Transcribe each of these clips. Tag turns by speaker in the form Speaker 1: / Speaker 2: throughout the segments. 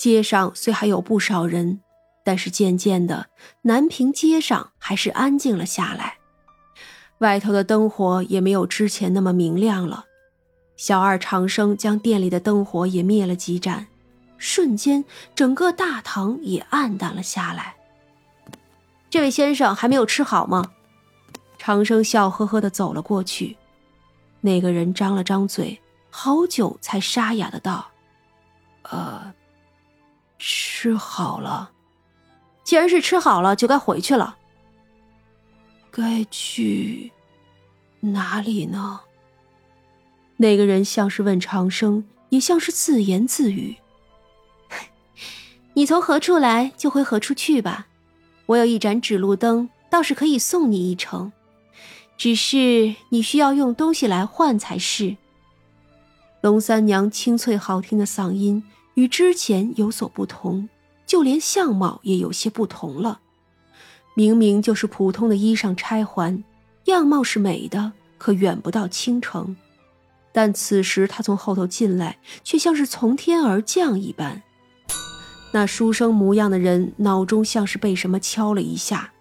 Speaker 1: 街上虽还有不少人，但是渐渐的，南平街上还是安静了下来。外头的灯火也没有之前那么明亮了。小二长生将店里的灯火也灭了几盏，瞬间，整个大堂也暗淡了下来。这位先生还没有吃好吗？长生笑呵呵的走了过去。那个人张了张嘴，好久才沙哑的道：“呃，吃好了。既然是吃好了，就该回去了。该去哪里呢？”那个人像是问长生，也像是自言自语：“ 你从何处来，就回何处去吧。我有一盏指路灯，倒是可以送你一程。”只是你需要用东西来换才是。龙三娘清脆好听的嗓音与之前有所不同，就连相貌也有些不同了。明明就是普通的衣裳钗环，样貌是美的，可远不到倾城。但此时她从后头进来，却像是从天而降一般。那书生模样的人脑中像是被什么敲了一下。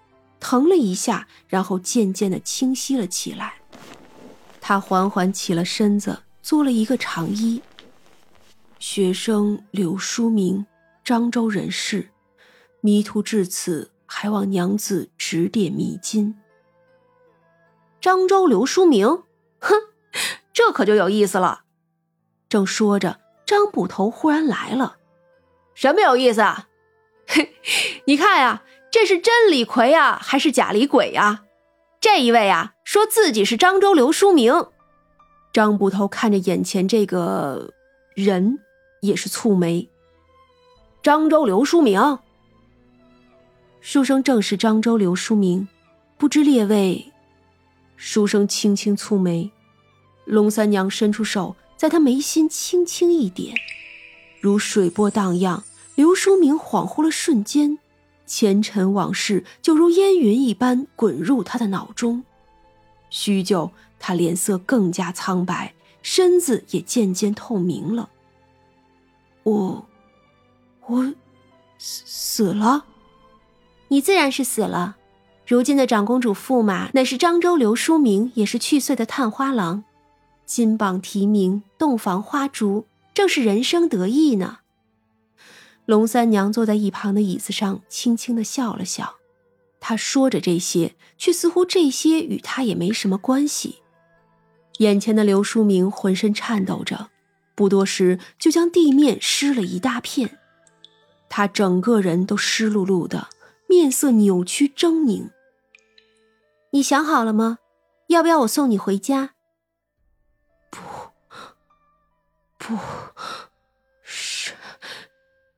Speaker 1: 疼了一下，然后渐渐的清晰了起来。他缓缓起了身子，做了一个长揖。学生刘书明，漳州人士，迷途至此，还望娘子指点迷津。漳州刘书明，哼，这可就有意思了。正说着，张捕头忽然来了。什么有意思啊？嘿，你看呀。这是真李逵呀，还是假李鬼呀？这一位啊，说自己是漳州刘书明。张捕头看着眼前这个人，也是蹙眉。漳州刘书明，书生正是漳州刘书明，不知列位。书生轻轻蹙眉，龙三娘伸出手，在他眉心轻轻一点，如水波荡漾。刘书明恍惚了瞬间。前尘往事就如烟云一般滚入他的脑中，许久，他脸色更加苍白，身子也渐渐透明了。我，我，死死了？你自然是死了。如今的长公主驸马乃是漳州刘书明，也是去岁的探花郎，金榜题名，洞房花烛，正是人生得意呢。龙三娘坐在一旁的椅子上，轻轻的笑了笑。她说着这些，却似乎这些与她也没什么关系。眼前的刘书明浑身颤抖着，不多时就将地面湿了一大片。他整个人都湿漉漉的，面色扭曲狰狞。你想好了吗？要不要我送你回家？不，不。是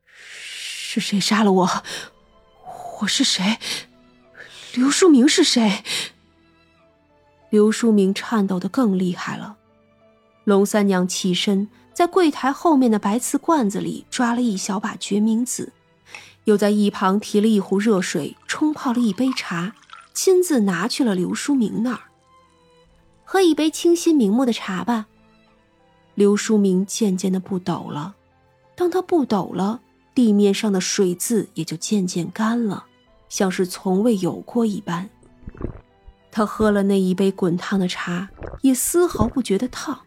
Speaker 1: 是谁杀了我？我是谁？刘书明是谁？刘书明颤抖的更厉害了。龙三娘起身，在柜台后面的白瓷罐子里抓了一小把决明子，又在一旁提了一壶热水，冲泡了一杯茶，亲自拿去了刘书明那儿。喝一杯清新明目的茶吧。刘书明渐渐的不抖了。当他不抖了。地面上的水渍也就渐渐干了，像是从未有过一般。他喝了那一杯滚烫的茶，也丝毫不觉得烫，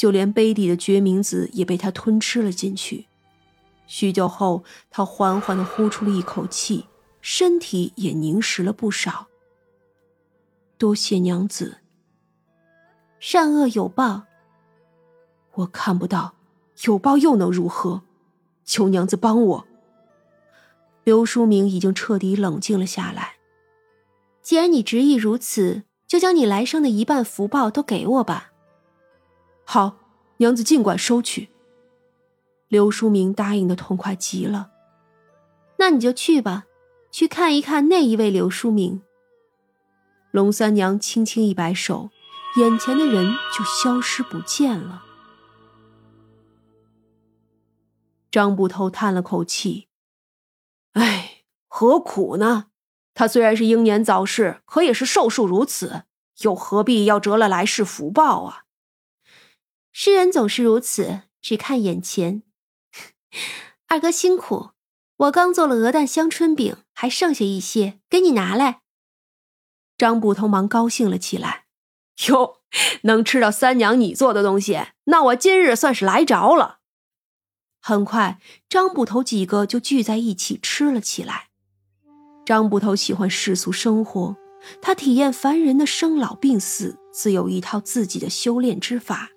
Speaker 1: 就连杯底的决明子也被他吞吃了进去。许久后，他缓缓地呼出了一口气，身体也凝实了不少。多谢娘子。善恶有报，我看不到，有报又能如何？求娘子帮我。刘书明已经彻底冷静了下来。既然你执意如此，就将你来生的一半福报都给我吧。好，娘子尽管收取。刘书明答应的痛快极了。那你就去吧，去看一看那一位刘书明。龙三娘轻轻一摆手，眼前的人就消失不见了。张捕头叹了口气：“哎，何苦呢？他虽然是英年早逝，可也是寿数如此，又何必要折了来世福报啊？世人总是如此，只看眼前。二哥辛苦，我刚做了鹅蛋香椿饼，还剩下一些，给你拿来。
Speaker 2: 张捕头忙高兴了起来：“哟，能吃到三娘你做的东西，那我今日算是来着了。”
Speaker 1: 很快，张捕头几个就聚在一起吃了起来。张捕头喜欢世俗生活，他体验凡人的生老病死，自有一套自己的修炼之法。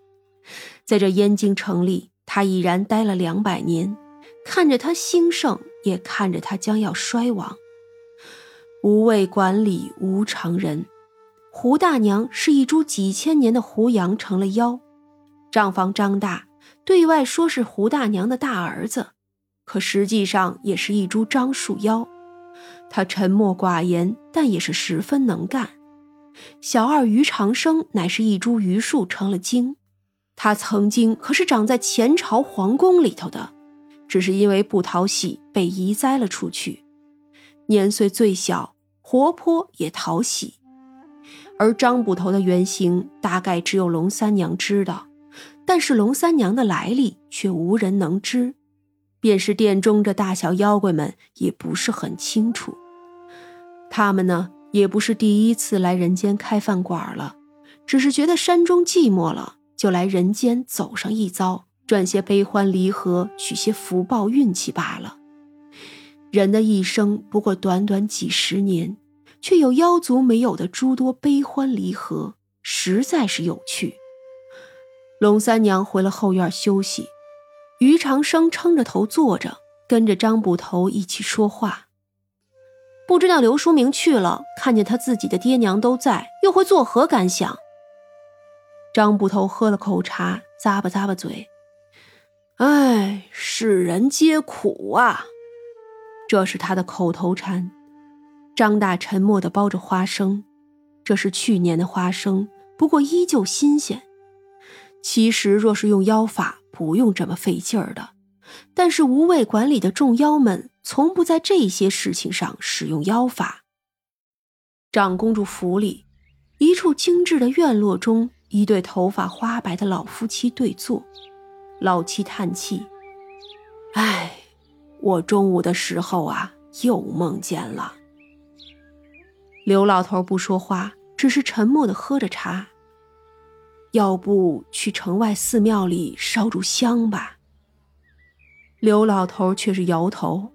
Speaker 1: 在这燕京城里，他已然待了两百年，看着他兴盛，也看着他将要衰亡。无畏管理无常人，胡大娘是一株几千年的胡杨成了妖，账房张大。对外说是胡大娘的大儿子，可实际上也是一株樟树妖。他沉默寡言，但也是十分能干。小二于长生乃是一株榆树成了精，他曾经可是长在前朝皇宫里头的，只是因为不讨喜被移栽了出去。年岁最小，活泼也讨喜。而张捕头的原型，大概只有龙三娘知道。但是龙三娘的来历却无人能知，便是殿中这大小妖怪们也不是很清楚。他们呢，也不是第一次来人间开饭馆了，只是觉得山中寂寞了，就来人间走上一遭，赚些悲欢离合，取些福报运气罢了。人的一生不过短短几十年，却有妖族没有的诸多悲欢离合，实在是有趣。龙三娘回了后院休息，于长生撑着头坐着，跟着张捕头一起说话。不知道刘书明去了，看见他自己的爹娘都在，又会作何感想？张捕头喝了口茶，咂巴咂巴嘴：“哎，世人皆苦啊！”这是他的口头禅。张大沉默的包着花生，这是去年的花生，不过依旧新鲜。其实，若是用妖法，不用这么费劲儿的。但是无畏馆里的众妖们从不在这些事情上使用妖法。长公主府里，一处精致的院落中，一对头发花白的老夫妻对坐。老妻叹气：“哎，我中午的时候啊，又梦见了。”刘老头不说话，只是沉默的喝着茶。要不去城外寺庙里烧炷香吧。刘老头却是摇头：“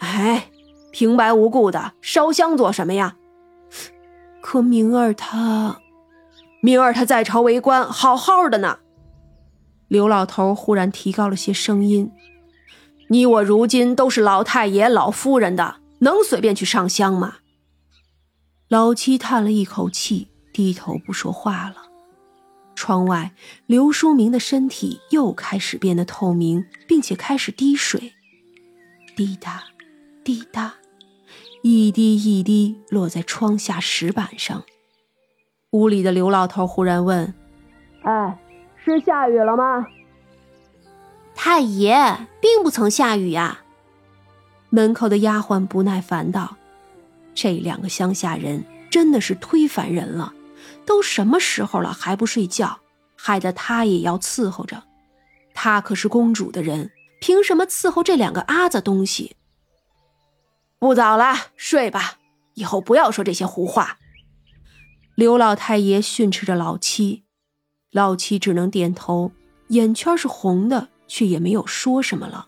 Speaker 1: 哎，平白无故的烧香做什么呀？可明儿他，明儿他在朝为官，好好的呢。”刘老头忽然提高了些声音：“你我如今都是老太爷、老夫人的，能随便去上香吗？”老七叹了一口气，低头不说话了。窗外，刘书明的身体又开始变得透明，并且开始滴水，滴答，滴答，一滴一滴落在窗下石板上。屋里的刘老头忽然问：“
Speaker 2: 哎，是下雨了吗？”
Speaker 1: 太爷，并不曾下雨呀。门口的丫鬟不耐烦道：“这两个乡下人真的是忒烦人了。”都什么时候了还不睡觉，害得他也要伺候着。他可是公主的人，凭什么伺候这两个阿子东西？
Speaker 2: 不早了，睡吧，以后不要说这些胡话。
Speaker 1: 刘老太爷训斥着老七，老七只能点头，眼圈是红的，却也没有说什么了。